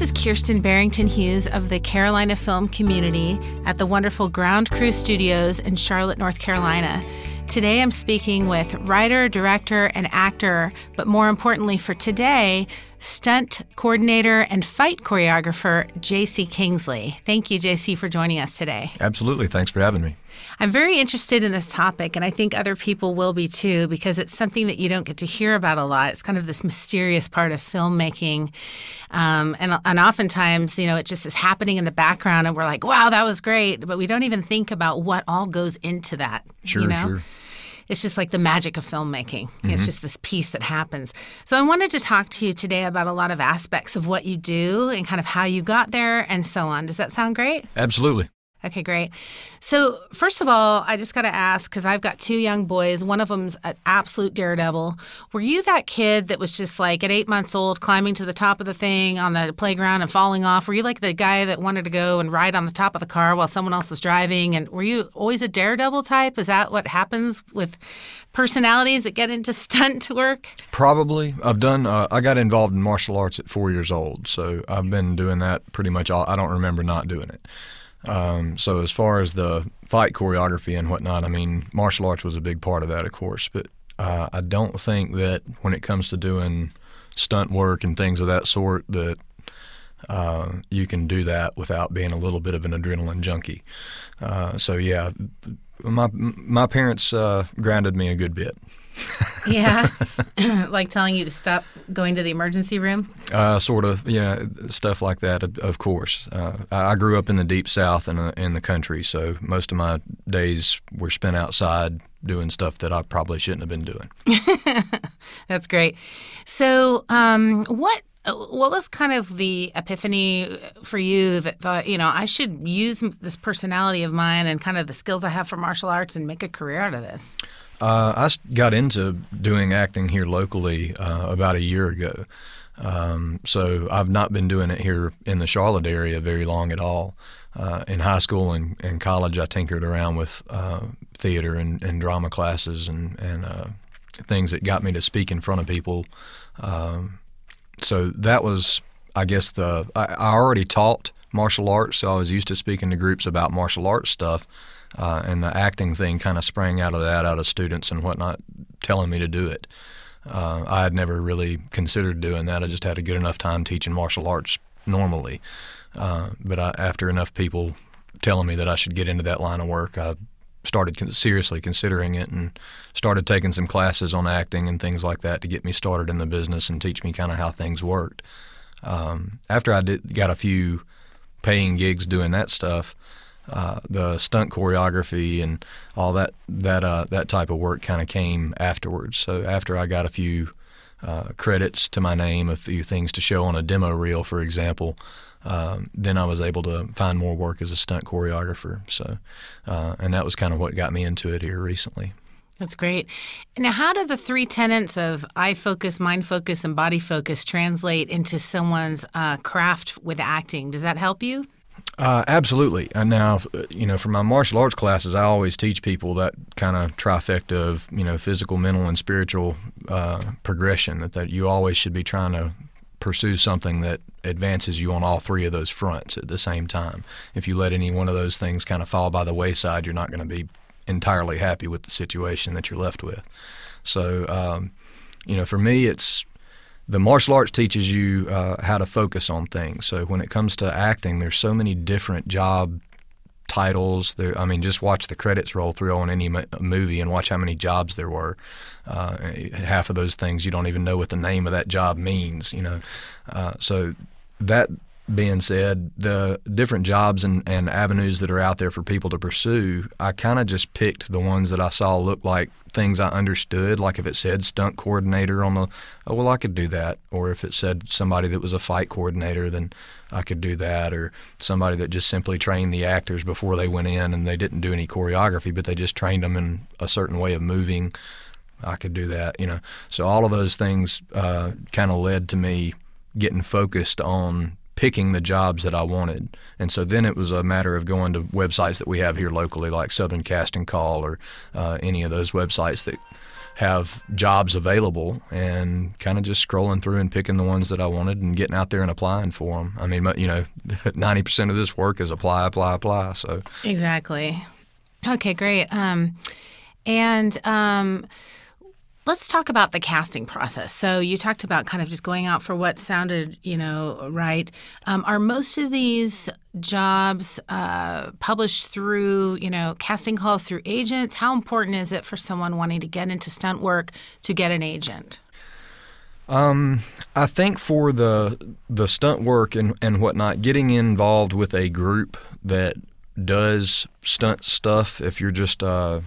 This is Kirsten Barrington Hughes of the Carolina Film Community at the wonderful Ground Crew Studios in Charlotte, North Carolina. Today I'm speaking with writer, director, and actor, but more importantly for today, stunt coordinator and fight choreographer JC Kingsley. Thank you, JC, for joining us today. Absolutely. Thanks for having me. I'm very interested in this topic, and I think other people will be too, because it's something that you don't get to hear about a lot. It's kind of this mysterious part of filmmaking. Um, and, and oftentimes, you know, it just is happening in the background, and we're like, wow, that was great. But we don't even think about what all goes into that. Sure, you know? sure. It's just like the magic of filmmaking. Mm-hmm. It's just this piece that happens. So I wanted to talk to you today about a lot of aspects of what you do and kind of how you got there and so on. Does that sound great? Absolutely. Okay, great. So, first of all, I just got to ask because I've got two young boys. One of them's an absolute daredevil. Were you that kid that was just like at eight months old, climbing to the top of the thing on the playground and falling off? Were you like the guy that wanted to go and ride on the top of the car while someone else was driving? And were you always a daredevil type? Is that what happens with personalities that get into stunt work? Probably. I've done. Uh, I got involved in martial arts at four years old, so I've been doing that pretty much all. I don't remember not doing it. Um, so as far as the fight choreography and whatnot, I mean, martial arts was a big part of that, of course. But uh, I don't think that when it comes to doing stunt work and things of that sort, that uh, you can do that without being a little bit of an adrenaline junkie. Uh, so yeah, my my parents uh, grounded me a good bit. yeah, like telling you to stop going to the emergency room. Uh, sort of, yeah, stuff like that. Of, course, uh, I grew up in the deep south and in, in the country, so most of my days were spent outside doing stuff that I probably shouldn't have been doing. That's great. So, um, what what was kind of the epiphany for you that thought, you know, I should use this personality of mine and kind of the skills I have for martial arts and make a career out of this? Uh, I got into doing acting here locally uh, about a year ago. Um, so I've not been doing it here in the Charlotte area very long at all. Uh, in high school and, and, college, I tinkered around with uh, theater and, and, drama classes and, and uh, things that got me to speak in front of people. Um, so that was, I guess, the I, I, already taught martial arts, so I was used to speaking to groups about martial arts stuff. Uh, and the acting thing kind of sprang out of that, out of students and whatnot telling me to do it. Uh, I had never really considered doing that. I just had a good enough time teaching martial arts normally. Uh, but I, after enough people telling me that I should get into that line of work, I started con- seriously considering it and started taking some classes on acting and things like that to get me started in the business and teach me kind of how things worked. Um, after I did, got a few paying gigs doing that stuff, uh, the stunt choreography and all that that uh, that type of work kind of came afterwards. So after I got a few uh, credits to my name, a few things to show on a demo reel, for example, um, then I was able to find more work as a stunt choreographer. So, uh, and that was kind of what got me into it here recently. That's great. Now, how do the three tenets of eye focus, mind focus, and body focus translate into someone's uh, craft with acting? Does that help you? Uh, absolutely. And now, you know, for my martial arts classes, I always teach people that kind of trifecta of, you know, physical, mental, and spiritual uh, progression. That, that you always should be trying to pursue something that advances you on all three of those fronts at the same time. If you let any one of those things kind of fall by the wayside, you're not going to be entirely happy with the situation that you're left with. So, um, you know, for me, it's the martial arts teaches you uh, how to focus on things. So when it comes to acting, there's so many different job titles. There, I mean, just watch the credits roll through on any movie and watch how many jobs there were. Uh, half of those things you don't even know what the name of that job means. You know, uh, so that being said, the different jobs and, and avenues that are out there for people to pursue, I kind of just picked the ones that I saw look like things I understood. Like if it said stunt coordinator on the, oh, well, I could do that. Or if it said somebody that was a fight coordinator, then I could do that. Or somebody that just simply trained the actors before they went in and they didn't do any choreography, but they just trained them in a certain way of moving. I could do that, you know. So all of those things uh, kind of led to me getting focused on picking the jobs that I wanted. And so then it was a matter of going to websites that we have here locally, like Southern Casting Call or uh, any of those websites that have jobs available and kind of just scrolling through and picking the ones that I wanted and getting out there and applying for them. I mean, you know, 90% of this work is apply, apply, apply. So Exactly. Okay, great. Um, and um, let's talk about the casting process. So you talked about kind of just going out for what sounded, you know, right. Um, are most of these jobs uh, published through, you know, casting calls through agents? How important is it for someone wanting to get into stunt work to get an agent? Um, I think for the the stunt work and, and whatnot, getting involved with a group that does stunt stuff, if you're just uh,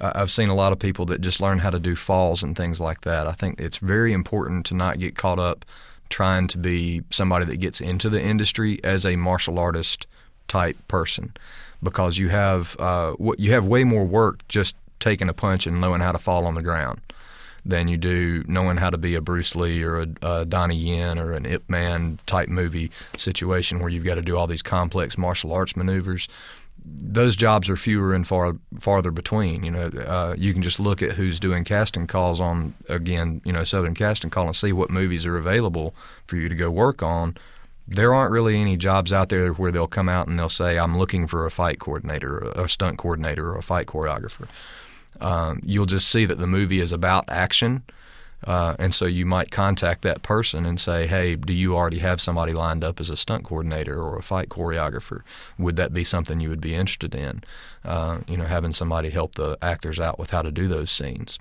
I've seen a lot of people that just learn how to do falls and things like that. I think it's very important to not get caught up trying to be somebody that gets into the industry as a martial artist type person because you have uh, you have way more work just taking a punch and knowing how to fall on the ground than you do knowing how to be a Bruce Lee or a, a Donnie Yen or an Ip Man type movie situation where you've got to do all these complex martial arts maneuvers those jobs are fewer and far farther between. You know, uh, you can just look at who's doing casting calls on again, you know, Southern Casting Call and see what movies are available for you to go work on. There aren't really any jobs out there where they'll come out and they'll say, "I'm looking for a fight coordinator, or a stunt coordinator, or a fight choreographer." Um, you'll just see that the movie is about action uh, and so you might contact that person and say, hey, do you already have somebody lined up as a stunt coordinator or a fight choreographer? Would that be something you would be interested in? Uh, you know, having somebody help the actors out with how to do those scenes.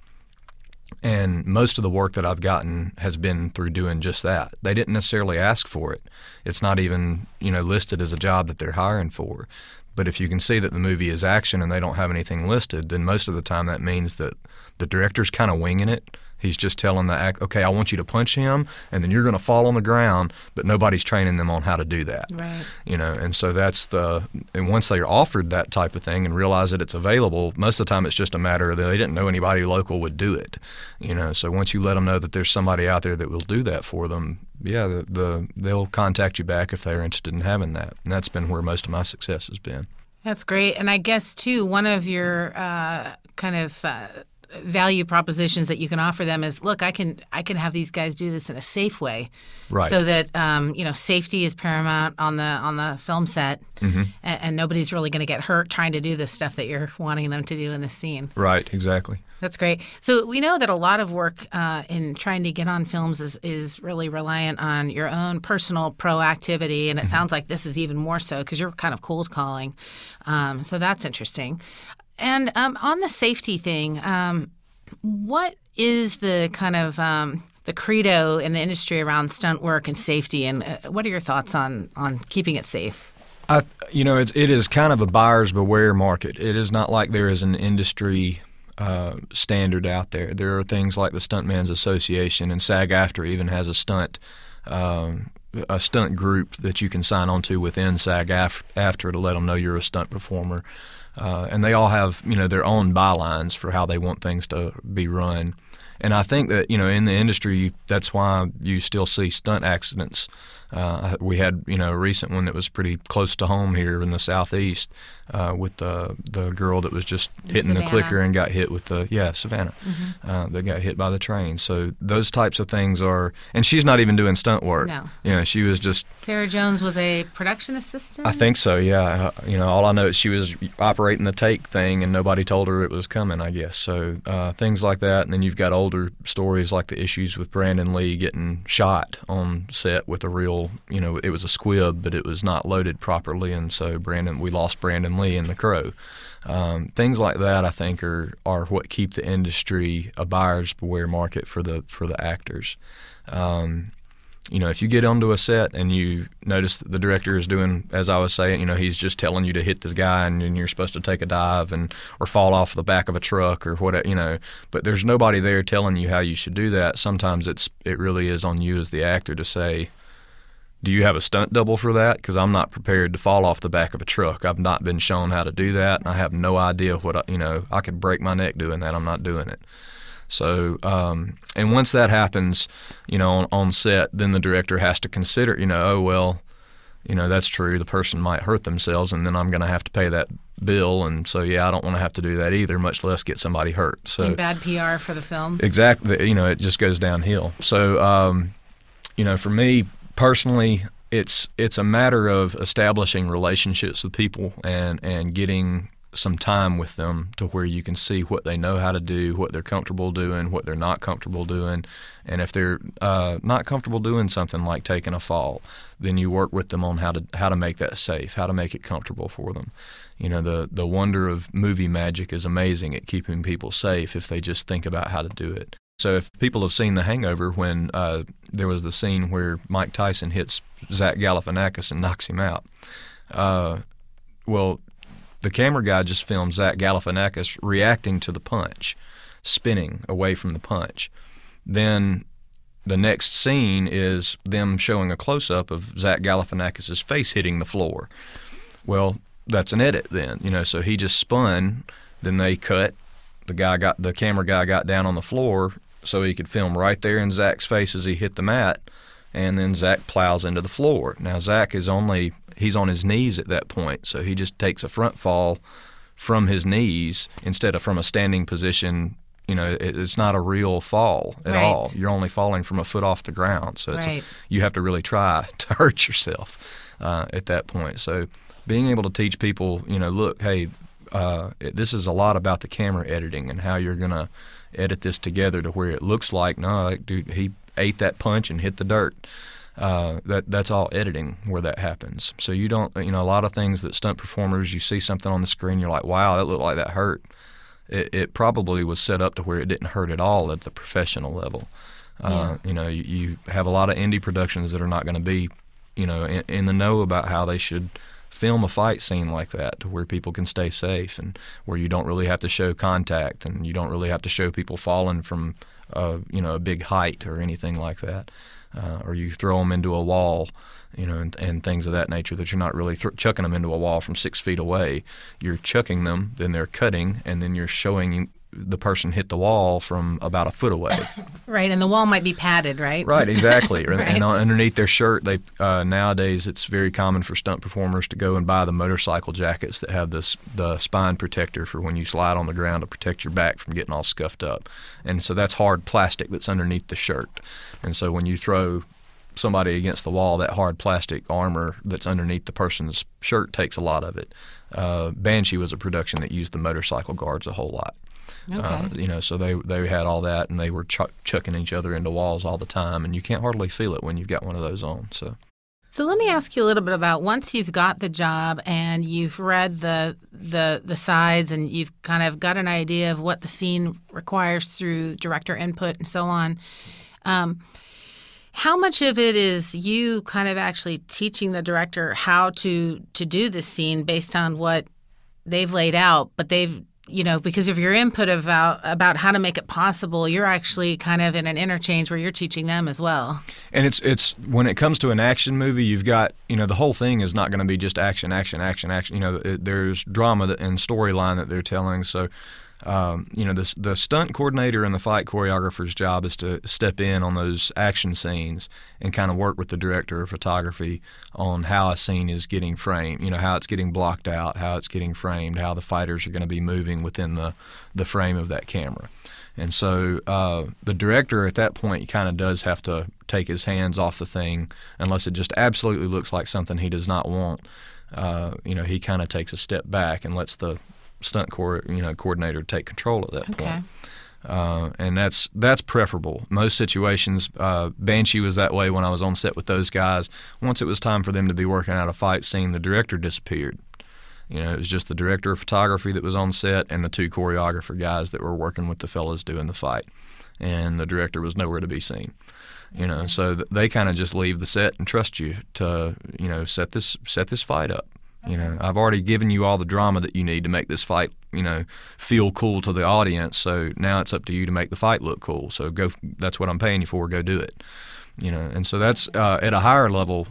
And most of the work that I've gotten has been through doing just that. They didn't necessarily ask for it. It's not even, you know, listed as a job that they're hiring for. But if you can see that the movie is action and they don't have anything listed, then most of the time that means that the director's kind of winging it He's just telling the act, okay, I want you to punch him, and then you're going to fall on the ground, but nobody's training them on how to do that. Right. You know, and so that's the, and once they're offered that type of thing and realize that it's available, most of the time it's just a matter of they didn't know anybody local would do it. You know, so once you let them know that there's somebody out there that will do that for them, yeah, the, the they'll contact you back if they're interested in having that. And that's been where most of my success has been. That's great. And I guess, too, one of your uh, kind of uh, value propositions that you can offer them is look i can i can have these guys do this in a safe way. Right. So that um, you know safety is paramount on the on the film set. Mm-hmm. and, and, nobody's really going to get hurt trying to do the stuff that you're wanting them to do in the scene. Right exactly. That's great. So we know that a lot of work uh, in trying to get on films is, is really reliant on your own personal proactivity. And it mm-hmm. sounds like this is even more so because you're kind of cold calling. Um, so that's interesting and um, on the safety thing, um, what is the kind of um, the credo in the industry around stunt work and safety, and uh, what are your thoughts on on keeping it safe? I, you know, it's, it is kind of a buyer's beware market. It is not like there is an industry uh, standard out there. There are things like the Stuntmen's Association, and SAG-AFTRA even has a stunt. Um, a stunt group that you can sign on to within SAG-AFTRA to let them know you're a stunt performer. Uh, and they all have you know their own bylines for how they want things to be run. And I think that you know in the industry, that's why you still see stunt accidents uh, we had you know a recent one that was pretty close to home here in the southeast uh, with the the girl that was just hitting Savannah. the clicker and got hit with the yeah Savannah mm-hmm. uh, that got hit by the train. So those types of things are, and she's not even doing stunt work. No, you know she was just. Sarah Jones was a production assistant. I think so. Yeah, uh, you know all I know is she was operating the take thing and nobody told her it was coming. I guess so uh, things like that, and then you've got older stories like the issues with Brandon Lee getting shot on set with a real you know, it was a squib, but it was not loaded properly, and so Brandon, we lost Brandon Lee in the Crow. Um, things like that, I think, are are what keep the industry a buyer's beware market for the for the actors. Um, you know, if you get onto a set and you notice that the director is doing, as I was saying, you know, he's just telling you to hit this guy and, and, you're supposed to take a dive and or fall off the back of a truck or whatever, you know, but there's nobody there telling you how you should do that. Sometimes it's it really is on you as the actor to say, do you have a stunt double for that? Because I'm not prepared to fall off the back of a truck. I've not been shown how to do that, and I have no idea what I, you know. I could break my neck doing that. I'm not doing it. So, um, and once that happens, you know, on, on set, then the director has to consider, you know, oh well, you know that's true. The person might hurt themselves, and then I'm going to have to pay that bill. And so, yeah, I don't want to have to do that either, much less get somebody hurt. So And bad PR for the film. exactly, you know, it just goes downhill. So, um, you know, for me personally, it's it's a matter of establishing relationships with people and and getting some time with them to where you can see what they know how to do, what they're comfortable doing, what they're not comfortable doing, and if they're uh, not comfortable doing something like taking a fall, then you work with them on how to how to make that safe, how to make it comfortable for them. You know, the the wonder of movie magic is amazing at keeping people safe if they just think about how to do it. So if people have seen The Hangover, when uh, there was the scene where Mike Tyson hits Zach Galifianakis and knocks him out, uh, well, the camera guy just filmed Zach Galifianakis reacting to the punch, spinning away from the punch. Then the next scene is them showing a close up of Zach Galifianakis' face hitting the floor. Well, that's an edit then, you know. So he just spun. Then they cut. The guy got the camera guy got down on the floor so he could film right there in Zach's face as he hit the mat, and then Zach plows into the floor. Now Zach is only he's on his knees at that point, so he just takes a front fall from his knees instead of from a standing position. You know, it, it's not a real fall at Right. all. You're only falling from a foot off the ground, so it's Right. you have to really try to hurt yourself uh, at that point. So being able to teach people, you know, look, hey, uh, it, this is a lot about the camera editing and how you're gonna edit this together to where it looks like, no, like, dude, he ate that punch and hit the dirt. Uh, that that's all editing where that happens. So you don't, you know, a lot of things that stunt performers, you see something on the screen, you're like, wow, that looked like that hurt. It, it probably was set up to where it didn't hurt at all at the professional level. Uh, You know, you, you have a lot of indie productions that are not going to be, you know, in, in the know about how they should film a fight scene like that to where people can stay safe and where you don't really have to show contact and you don't really have to show people falling from, uh, you know, a big height or anything like that. Uh, or you throw them into a wall, you know, and, and things of that nature that you're not really thr chucking them into a wall from six feet away. You're chucking them, then they're cutting, and then you're showing the person hit the wall from about a foot away. Right, and the wall might be padded, right? Right, exactly. And- Right. And underneath their shirt, they uh, nowadays it's very common for stunt performers to go and buy the motorcycle jackets that have this the spine protector for when you slide on the ground to protect your back from getting all scuffed up. And so that's hard plastic that's underneath the shirt. And so when you throw somebody against the wall, that hard plastic armor that's underneath the person's shirt takes a lot of it. Uh, Banshee was a production that used the motorcycle guards a whole lot. Okay. Uh, you know, so they they had all that, and they were chuck, chucking each other into walls all the time, and you can't hardly feel it when you've got one of those on. So So let me ask you a little bit about once you've got the job and you've read the the the sides and you've kind of got an idea of what the scene requires through director input and so on. Um, how much of it is you kind of actually teaching the director how to to do this scene based on what they've laid out, but they've you know because of your input about about how to make it possible, you're actually kind of in an interchange where you're teaching them as well. And it's it's when it comes to an action movie, you've got you know the whole thing is not going to be just action, action, action, action. You know, it, there's drama and storyline that they're telling. So, um, you know, the the stunt coordinator and the fight choreographer's job is to step in on those action scenes and kind of work with the director of photography on how a scene is getting framed. You know, how it's getting blocked out, how it's getting framed, how the fighters are going to be moving within the the frame of that camera. And so uh, the director at that point kind of does have to take his hands off the thing unless it just absolutely looks like something he does not want. Uh, you know, he kind of takes a step back and lets the stunt co- you know coordinator take control at that Okay. point. Uh, and that's that's preferable. Most situations, uh, Banshee was that way when I was on set with those guys. Once it was time for them to be working out a fight scene, the director disappeared. You know, it was just the director of photography that was on set and the two choreographer guys that were working with the fellas doing the fight. And the director was nowhere to be seen. You know, so th- they kind of just leave the set and trust you to, you know, set this set this fight up. You know, I've already given you all the drama that you need to make this fight, you know, feel cool to the audience. So now it's up to you to make the fight look cool. So go. That's what I'm paying you for. Go do it. You know, and so that's uh, at a higher level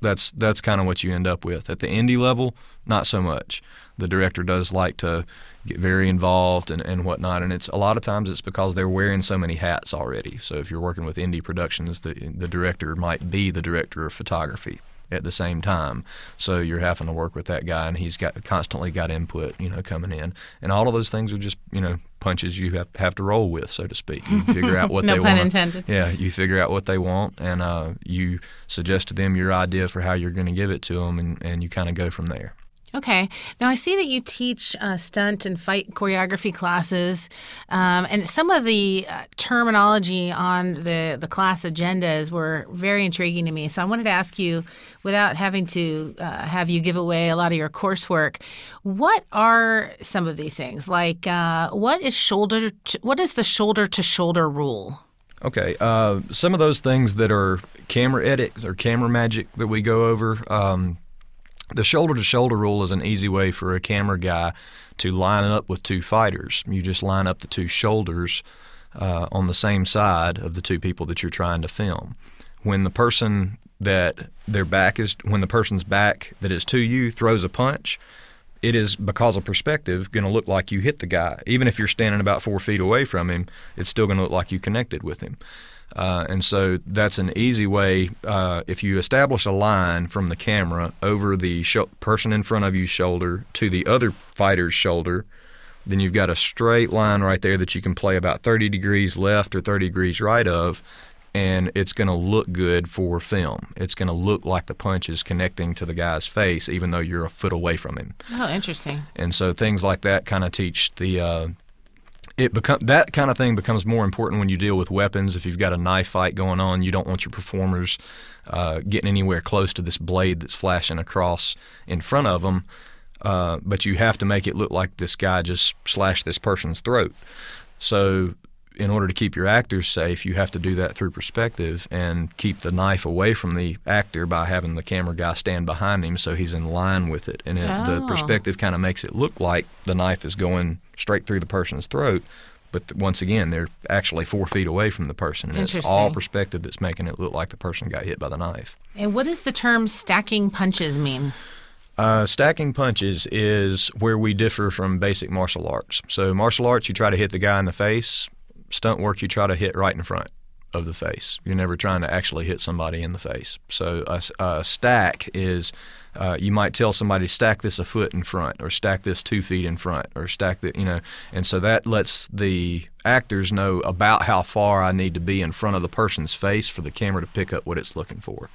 that's that's kind of what you end up with. At the indie level, not so much. The director does like to get very involved and, and whatnot, and it's a lot of times it's because they're wearing so many hats already. So if you're working with indie productions, the the director might be the director of photography at the same time. So you're having to work with that guy, and he's got constantly got input, you know, coming in, and all of those things are just you know punches you have, have to roll with, so to speak. You figure out what no they pun want. intended. Yeah, you figure out what they want, and uh, you suggest to them your idea for how you're going to give it to them, and, and you kind of go from there. Okay. Now I see that you teach uh, stunt and fight choreography classes, um, and some of the uh, terminology on the the class agendas were very intriguing to me. So I wanted to ask you, without having to uh, have you give away a lot of your coursework, what are some of these things? Like, uh, what is shoulder? To, what is the shoulder to shoulder rule? Okay, uh, some of those things that are camera edit or camera magic that we go over. Um, the shoulder to shoulder rule is an easy way for a camera guy to line up with two fighters. You just line up the two shoulders uh, on the same side of the two people that you're trying to film. When the person that their back is, when the person's back that is to you throws a punch, it is because of perspective going to look like you hit the guy. Even if you're standing about four feet away from him, it's still going to look like you connected with him. Uh, and so that's an easy way. Uh, if you establish a line from the camera over the sh- person in front of you's shoulder to the other fighter's shoulder, then you've got a straight line right there that you can play about 30 degrees left or 30 degrees right of, and it's going to look good for film. It's going to look like the punch is connecting to the guy's face, even though you're a foot away from him. Oh, interesting. And so things like that kind of teach the. Uh, it become that kind of thing becomes more important when you deal with weapons. If you've got a knife fight going on, you don't want your performers uh, getting anywhere close to this blade that's flashing across in front of them. Uh, but you have to make it look like this guy just slashed this person's throat. So, in order to keep your actors safe, you have to do that through perspective and keep the knife away from the actor by having the camera guy stand behind him so he's in line with it. And it, Oh. the perspective kind of makes it look like the knife is going straight through the person's throat. But once again, they're actually four feet away from the person. And it's all perspective that's making it look like the person got hit by the knife. And what does the term stacking punches mean? Uh, stacking punches is where we differ from basic martial arts. So, martial arts, you try to hit the guy in the face. Stunt work, you try to hit right in front of the face. You're never trying to actually hit somebody in the face. So, a stack is uh, you might tell somebody stack this a foot in front, or stack this two feet in front, or stack that you know. And so that lets the actors know about how far I need to be in front of the person's face for the camera to pick up what it's looking for.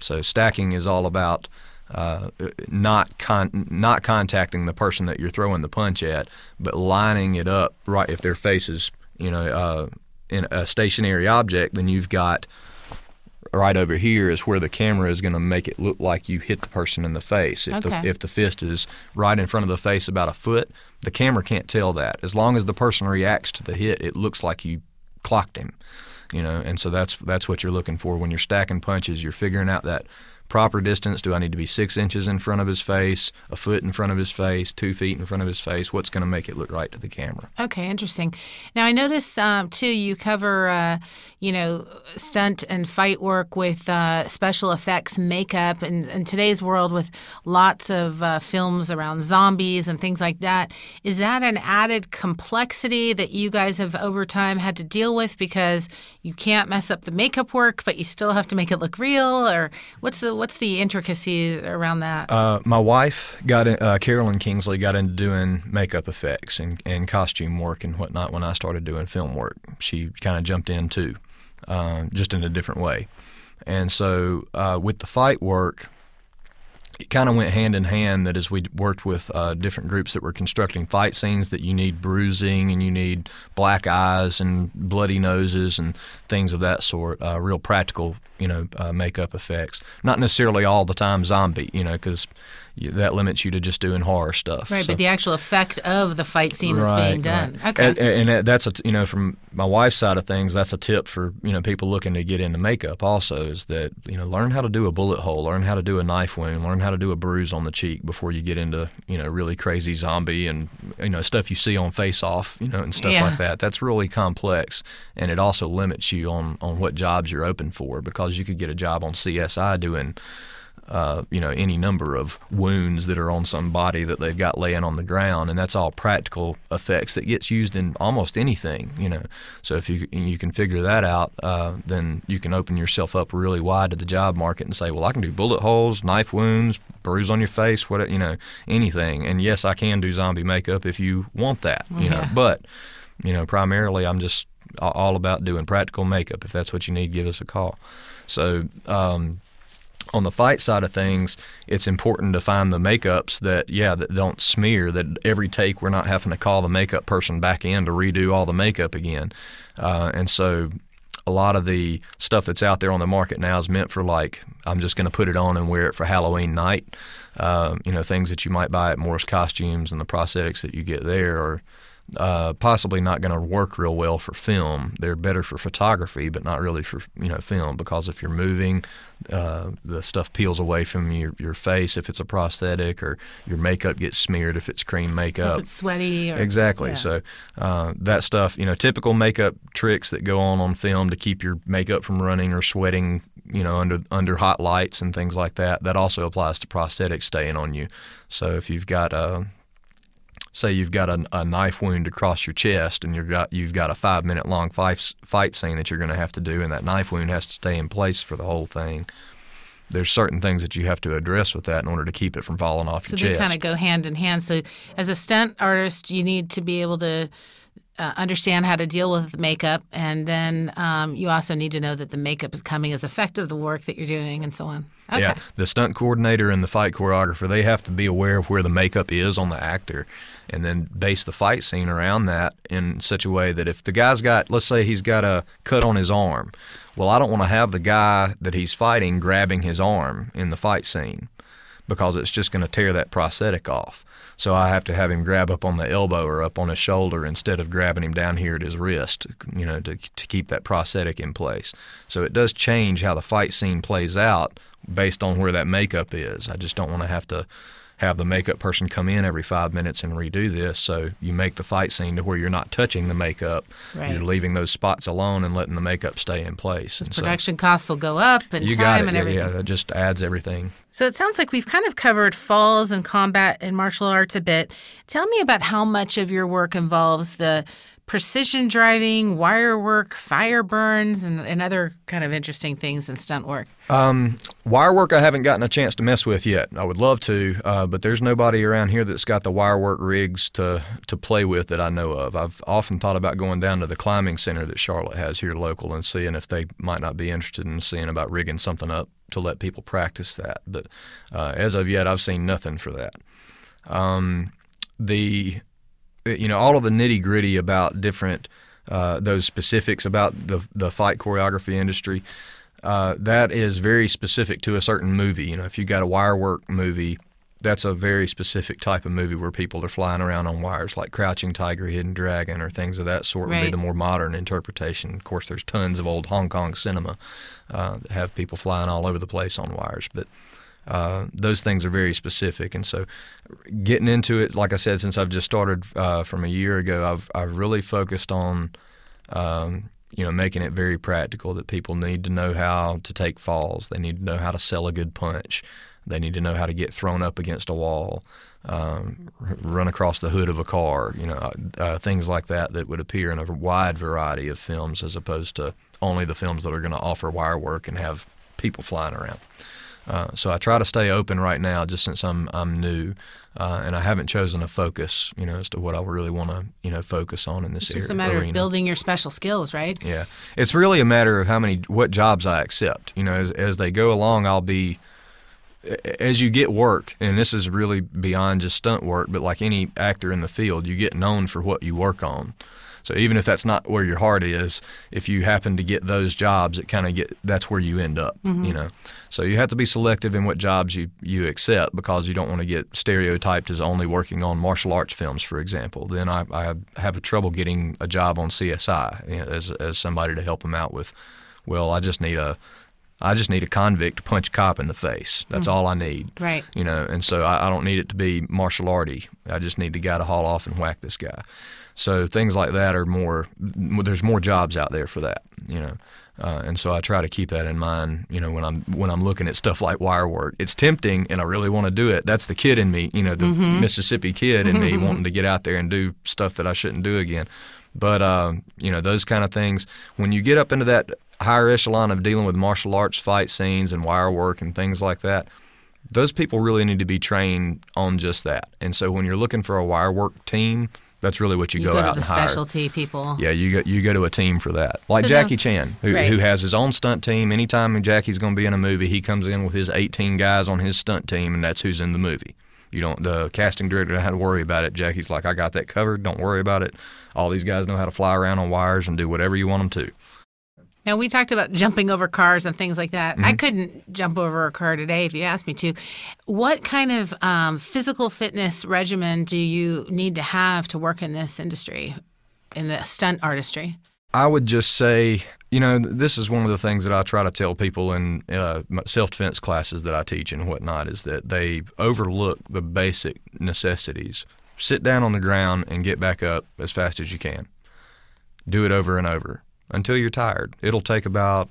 So stacking is all about uh, not con- not contacting the person that you're throwing the punch at, but lining it up right. If their face is you know uh, in a stationary object, then you've got right over here is where the camera is going to make it look like you hit the person in the face. If Okay. the if the fist is right in front of the face about a foot, the camera can't tell that. As long as the person reacts to the hit, it looks like you clocked him. You know, and so that's that's what you're looking for when you're stacking punches. You're figuring out that proper distance. Do I need to be six inches in front of his face, a foot in front of his face, two feet in front of his face? What's going to make it look right to the camera? Okay, interesting. Now I notice um, too you cover uh, you know stunt and fight work with uh, special effects, makeup, and in today's world with lots of uh, films around zombies and things like that. Is that an added complexity that you guys have over time had to deal with because you can't mess up the makeup work, but you still have to make it look real? Or what's the what's the intricacies around that? Uh, my wife got in, uh, Carolyn Kingsley got into doing makeup effects and, and costume work and whatnot when I started doing film work. She kind of jumped in too, uh, just in a different way. And so uh, with the fight work, it kind of went hand in hand that as we worked with uh, different groups that were constructing fight scenes that you need bruising and you need black eyes and bloody noses and things of that sort uh, real practical you know uh, makeup effects. Not necessarily all the time zombie you know because that limits you to just doing horror stuff right, So- but the actual effect of the fight scene that's Right, being done. right. Okay. And, and that's a you know from my wife's side of things, that's a tip for you know people looking to get into makeup. Also, is that you know learn how to do a bullet hole, learn how to do a knife wound, learn how to do a bruise on the cheek before you get into you know really crazy zombie and you know stuff you see on Face Off, you know, and stuff Yeah. like that. That's really complex, and it also limits you on on what jobs you're open for because you could get a job on CSI doing uh, you know any number of wounds that are on somebody that they've got laying on the ground, and that's all practical effects that gets used in almost anything. You know, so if you you can figure that out, uh, then you can open yourself up really wide to the job market and say, well, I can do bullet holes, knife wounds, bruise on your face, what you know, anything. And yes, I can do zombie makeup if you want that. You yeah. know, but you know, primarily I'm just all about doing practical makeup. If that's what you need, give us a call. So. Um, on the fight side of things, it's important to find the makeups that, yeah, that don't smear. That every take we're not having to call the makeup person back in to redo all the makeup again. Uh, and so, a lot of the stuff that's out there on the market now is meant for like I'm just going to put it on and wear it for Halloween night. Uh, you know, things that you might buy at Morris Costumes and the prosthetics that you get there are uh, possibly not going to work real well for film. They're better for photography, but not really for you know film because if you're moving, uh, the stuff peels away from your, your face if it's a prosthetic, or your makeup gets smeared if it's cream makeup. If it's sweaty. Or, exactly. Yeah. So uh, that stuff, you know, typical makeup tricks that go on on film to keep your makeup from running or sweating you know under under hot lights and things like that that also applies to prosthetics staying on you so if you've got a say you've got a, a, knife wound across your chest and you've got you've got a five minute long fight, fight scene that you're going to have to do and that knife wound has to stay in place for the whole thing there's certain things that you have to address with that in order to keep it from falling off so your chest. So they kind of go hand in hand. So as a stunt artist, you need to be able to uh, understand how to deal with makeup, and then um, you also need to know that the makeup is coming as effective the work that you're doing, and so on. Okay. Yeah, the stunt coordinator and the fight choreographer they have to be aware of where the makeup is on the actor, and then base the fight scene around that in such a way that if the guy's got, let's say he's got a cut on his arm, well, I don't want to have the guy that he's fighting grabbing his arm in the fight scene because it's just going to tear that prosthetic off. So I have to have him grab up on the elbow or up on his shoulder instead of grabbing him down here at his wrist, you know, to, to keep that prosthetic in place. So it does change how the fight scene plays out based on where that makeup is. I just don't want to have to have the makeup person come in every five minutes and redo this. So you make the fight scene to where you're not touching the makeup. Right. You're leaving those spots alone and letting the makeup stay in place. And production so, costs will go up and you time got it. and yeah, everything. Yeah, that just adds everything. So it sounds like we've kind of covered falls and combat and martial arts a bit. Tell me about how much of your work involves the precision driving, wire work, fire burns, and, and other kind of interesting things in stunt work? Um, wire work I haven't gotten a chance to mess with yet. I would love to, uh, but there's nobody around here that's got the wire work rigs to, to play with that I know of. I've often thought about going down to the climbing center that Charlotte has here local and seeing if they might not be interested in seeing about rigging something up to let people practice that. But uh, as of yet, I've seen nothing for that. Um, the you know all of the nitty gritty about different uh, those specifics about the the fight choreography industry. Uh, that is very specific to a certain movie. You know, if you got a wire work movie, that's a very specific type of movie where people are flying around on wires, like Crouching Tiger, Hidden Dragon, or things of that sort. Right. Would be the more modern interpretation. Of course, there's tons of old Hong Kong cinema uh, that have people flying all over the place on wires, but uh, those things are very specific. And so, getting into it, like I said, since I've just started uh, from a year ago, I've I've really focused on. Um, you know, making it very practical that people need to know how to take falls. They need to know how to sell a good punch. They need to know how to get thrown up against a wall, um, run across the hood of a car, you know, uh, uh, things like that that would appear in a wide variety of films as opposed to only the films that are going to offer wire work and have people flying around. Uh, so I try to stay open right now, just since I'm I'm new, uh, and I haven't chosen a focus, you know, as to what I really want to, you know, focus on in this area. it's just a matter arena. of building your special skills, right? Yeah, it's really a matter of how many what jobs I accept. You know, as as they go along, I'll be as you get work, and this is really beyond just stunt work, but like any actor in the field, you get known for what you work on. So even if that's not where your heart is, if you happen to get those jobs, it kind of get that's where you end up. Mm-hmm. You know, so you have to be selective in what jobs you you accept because you don't want to get stereotyped as only working on martial arts films, for example. Then I, I have trouble getting a job on CSI you know, as as somebody to help them out with. Well, I just need a I just need a convict to punch a cop in the face. That's mm all I need. Right. You know, and so I, I, don't need it to be martial arty. I just need the guy to haul off and whack this guy. So things like that are more. There's more jobs out there for that. You know, Uh, and so I try to keep that in mind, you know, when I'm when I'm looking at stuff like wire work. It's tempting, and I really want to do it. That's the kid in me, you know, the Mm-hmm. Mississippi kid in me wanting to get out there and do stuff that I shouldn't do again. But uh, you know, those kind of things. When you get up into that higher echelon of dealing with martial arts fight scenes and wire work and things like that, those people really need to be trained on just that. And so when you're looking for a wire work team, that's really what you, You go, go, out to the and hire. specialty people. Yeah, you go you go to a team for that. Like So Jackie Chan, who, Right. who has his own stunt team. Anytime Jackie's going to be in a movie, he comes in with his 18 guys on his stunt team, and that's who's in the movie. You don't. The casting director don't have to worry about it. Jackie's like, I got that covered. Don't worry about it. All these guys know how to fly around on wires and do whatever you want them to. Now we talked about jumping over cars and things like that. Mm-hmm. I couldn't jump over a car today if you asked me to. What kind of um, physical fitness regimen do you need to have to work in this industry, in the stunt artistry? I would just say, you know, this is one of the things that I try to tell people in uh, self defense classes that I teach and whatnot is that they overlook the basic necessities. Sit down on the ground and get back up as fast as you can. Do it over and over until you're tired. It'll take about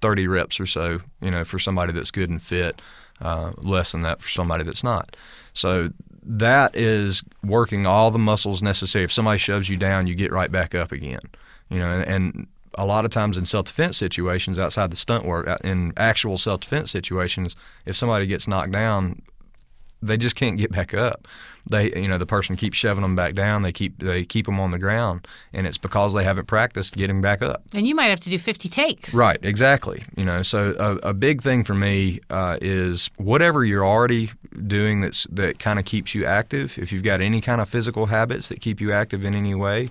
30 reps or so, you know, for somebody that's good and fit, uh, less than that for somebody that's not. So that is working all the muscles necessary. If somebody shoves you down, you get right back up again. You know, and, and a lot of times in self-defense situations outside the stunt work, uh, in actual self-defense situations, if somebody gets knocked down, they just can't get back up. They, you know, the person keeps shoving them back down. They keep they keep them on the ground, and it's because they haven't practiced getting back up. And you might have to do 50 takes. Right, exactly. You know, so a, a big thing for me uh, is whatever you're already doing that's that kind of keeps you active. If you've got any kind of physical habits that keep you active in any way,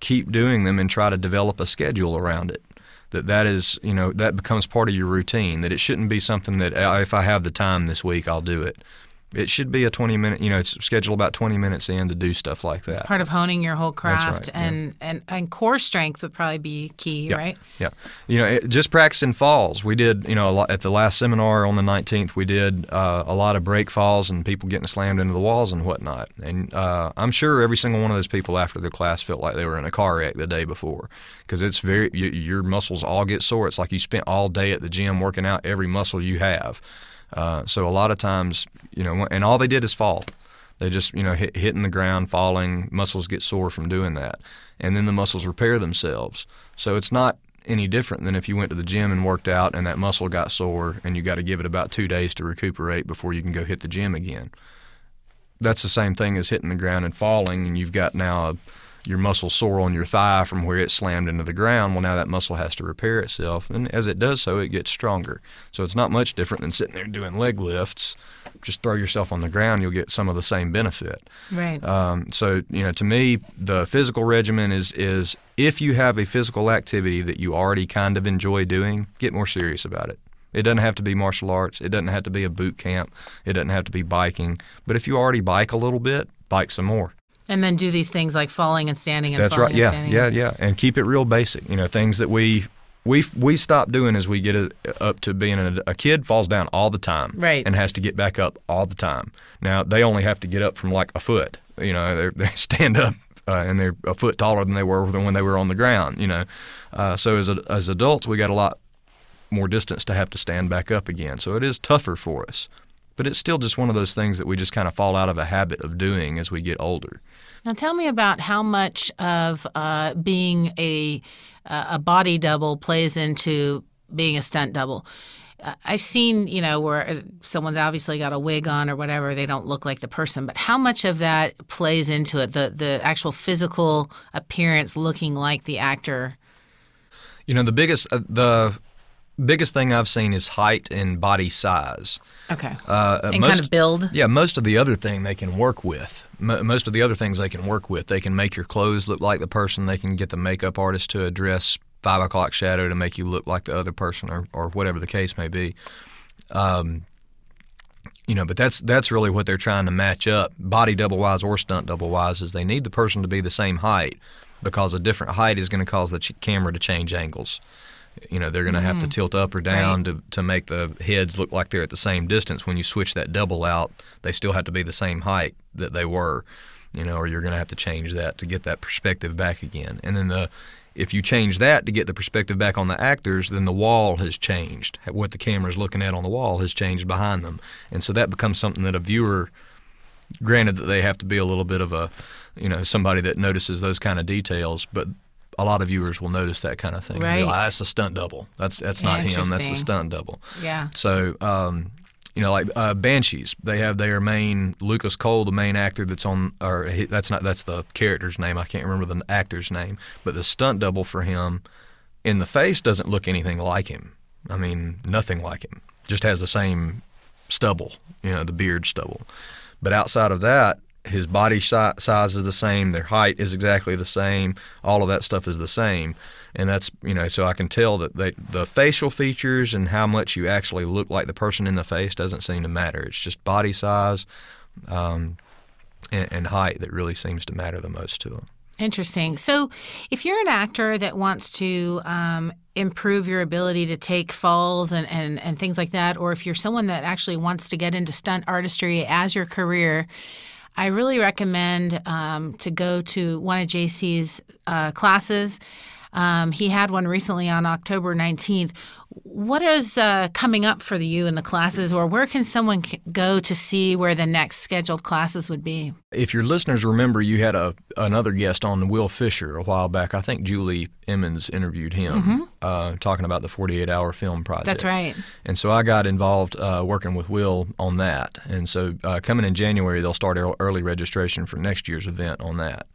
keep doing them and try to develop a schedule around it. That that is, you know, that becomes part of your routine. That it shouldn't be something that if I have the time this week, I'll do it. It should be a 20 minute, you know, it's scheduled about 20 minutes in to do stuff like that. Part of honing your whole craft right, yeah. and, and, and core strength would probably be key, Yeah. right? Yeah, you know, it, just practicing falls. We did, you know, a lot, at the last seminar on the 19th, we did uh, a lot of break falls and people getting slammed into the walls and whatnot. And uh, I'm sure every single one of those people after the class felt like they were in a car wreck the day before because it's very you, your muscles all get sore. It's like you spent all day at the gym working out every muscle you have. Uh, so a lot of times, you know, and all they did is fall. They just, you know, hit, hitting the ground, falling. Muscles get sore from doing that, and then the muscles repair themselves. So it's not any different than if you went to the gym and worked out and that muscle got sore, and you got to give it about two days to recuperate before you can go hit the gym again. That's the same thing as hitting the ground and falling, and you've got now a, your muscle sore on your thigh from where it slammed into the ground. Well, now that muscle has to repair itself, and as it does so, it gets stronger. So it's not much different than sitting there doing leg lifts. Just throw yourself on the ground, you'll get some of the same benefit. Right. Um, so you know, to me, the physical regimen is is if you have a physical activity that you already kind of enjoy doing, get more serious about it. It doesn't have to be martial arts. It doesn't have to be a boot camp. It doesn't have to be biking. But if you already bike a little bit, bike some more. And then do these things like falling and standing and That's falling right. Yeah, and standing. yeah, yeah. And keep it real basic. You know, things that we we we stop doing as we get it up to being a, a kid falls down all the time, Right. and has to get back up all the time. Now they only have to get up from like a foot. You know, they they stand up. Uh, and they're a foot taller than they were than when they were on the ground, you know. Uh, so as a, as adults, we got a lot more distance to have to stand back up again. So it is tougher for us, but it's still just one of those things that we just kind of fall out of a habit of doing as we get older. Now, tell me about how much of uh, being a a body double plays into being a stunt double. Uh, I've seen, you know, where someone's obviously got a wig on or whatever, they don't look like the person. But how much of that plays into it? The the actual physical appearance, looking like the actor. You know, the biggest uh, the biggest thing I've seen is height and body size. Okay. Uh, uh, and most, kind of build. Yeah, most of the other thing they can work with. Mo most of the other things they can work with. They can make your clothes look like the person. They can get the makeup artist to address five o'clock shadow to make you look like the other person, or, or whatever the case may be. Um, you know, but that's that's really what they're trying to match up, body double wise or stunt double wise, is they need the person to be the same height because a different height is going to cause the ch- camera to change angles. You know, they're going to have to mm-hmm. tilt up or down to, to make the heads look like they're at the same distance. When you switch that double out, they still have to be the same height that they were, you know, or you're going to have to change that to get that perspective back again. And then the If you change that to get the perspective back on the actors, then the wall has changed. What the camera's looking at on the wall has changed behind them. And so that becomes something that a viewer, granted that they have to be a little bit of a, you know, somebody that notices those kind of details, but a lot of viewers will notice that kind of thing. Right. Like, that's a stunt double. That's that's not him. That's Interesting. stunt double. Yeah. So, um, you know, like uh, Banshees, they have their main Lucas Cole, the main actor that's on, or he, that's not that's the character's name. I can't remember the actor's name, but the stunt double for him in the face doesn't look anything like him. I mean, nothing like him. Just has the same stubble, you know, the beard stubble. But outside of that, his body si- size is the same. Their height is exactly the same. All of that stuff is the same, and that's you know. So I can tell that they, the facial features and how much you actually look like the person in the face doesn't seem to matter. It's just body size um, and, and height that really seems to matter the most to them. Interesting. So, if you're an actor that wants to um, improve your ability to take falls and, and, and things like that, or if you're someone that actually wants to get into stunt artistry as your career, I really recommend um, to go to one of JC's uh, classes. Um, he had one recently on October 19th. What is uh, coming up for you in the classes, or where can someone go to see where the next scheduled classes would be? If your listeners remember, you had a another guest on Will Fisher a while back. I think Julie Emmons interviewed him, uh, talking about the 48 hour film project. That's right. And so I got involved uh, working with Will on that. And so uh, coming in January, they'll start early registration for next year's event on that.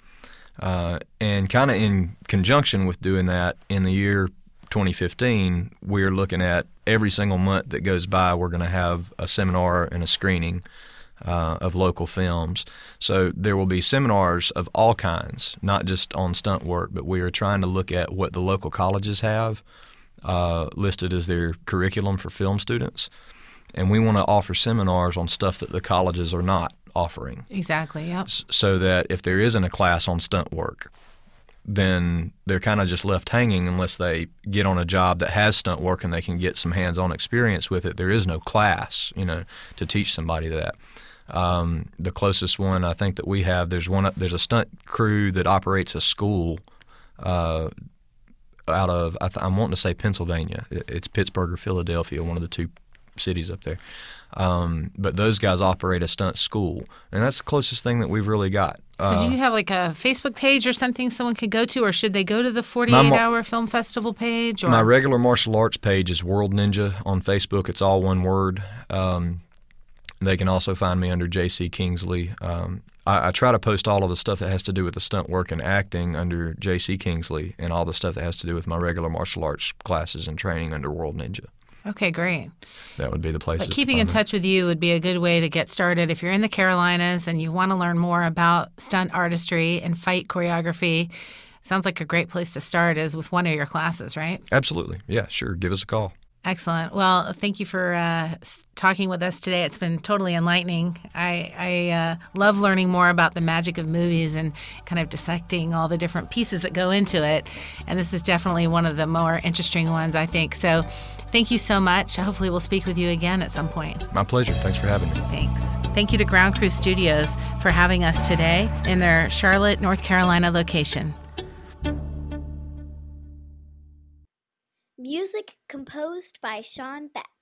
Uh, and kind of in conjunction with doing that, in the year 2015, we're looking at every single month that goes by, we're going to have a seminar and a screening uh, of local films. So there will be seminars of all kinds, not just on stunt work, but we are trying to look at what the local colleges have uh, listed as their curriculum for film students. And we want to offer seminars on stuff that the colleges are not offering Exactly. Yep. so that if there isn't a class on stunt work, then they're kind of just left hanging unless they get on a job that has stunt work and they can get some hands-on experience with it. There is no class, you know, to teach somebody that. Um, the closest one I think that we have, there's one, there's a stunt crew that operates a school uh, out of, I th- I'm wanting to say Pennsylvania. It's Pittsburgh or Philadelphia, one of the two cities up there. Um, but those guys operate a stunt school, and that's the closest thing that we've really got. So, Uh, do you have like a Facebook page or something someone could go to, or should they go to the 48 mar- hour film festival page? Or My regular martial arts page is World Ninja on Facebook. It's all one word. Um, they can also find me under JC Kingsley. Um, I, I try to post all of the stuff that has to do with the stunt work and acting under JC Kingsley, and all the stuff that has to do with my regular martial arts classes and training under World Ninja. Okay, great. That would be the place. But keeping in touch with you would be a good way to get started if you're in the Carolinas and you want to learn more about stunt artistry and fight choreography. Sounds like a great place to start is with one of your classes, right? Absolutely. Yeah, sure. Give us a call. Excellent. Well, thank you for uh, talking with us today. It's been totally enlightening. I, I uh, love learning more about the magic of movies and kind of dissecting all the different pieces that go into it. And this is definitely one of the more interesting ones, I think. So thank you so much. Hopefully, we'll speak with you again at some point. My pleasure. Thanks for having me. Thanks. Thank you to Ground Crew Studios for having us today in their Charlotte, North Carolina location. Music composed by Sean Beck.